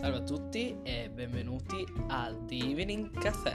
Salve a tutti e benvenuti al The Evening Café.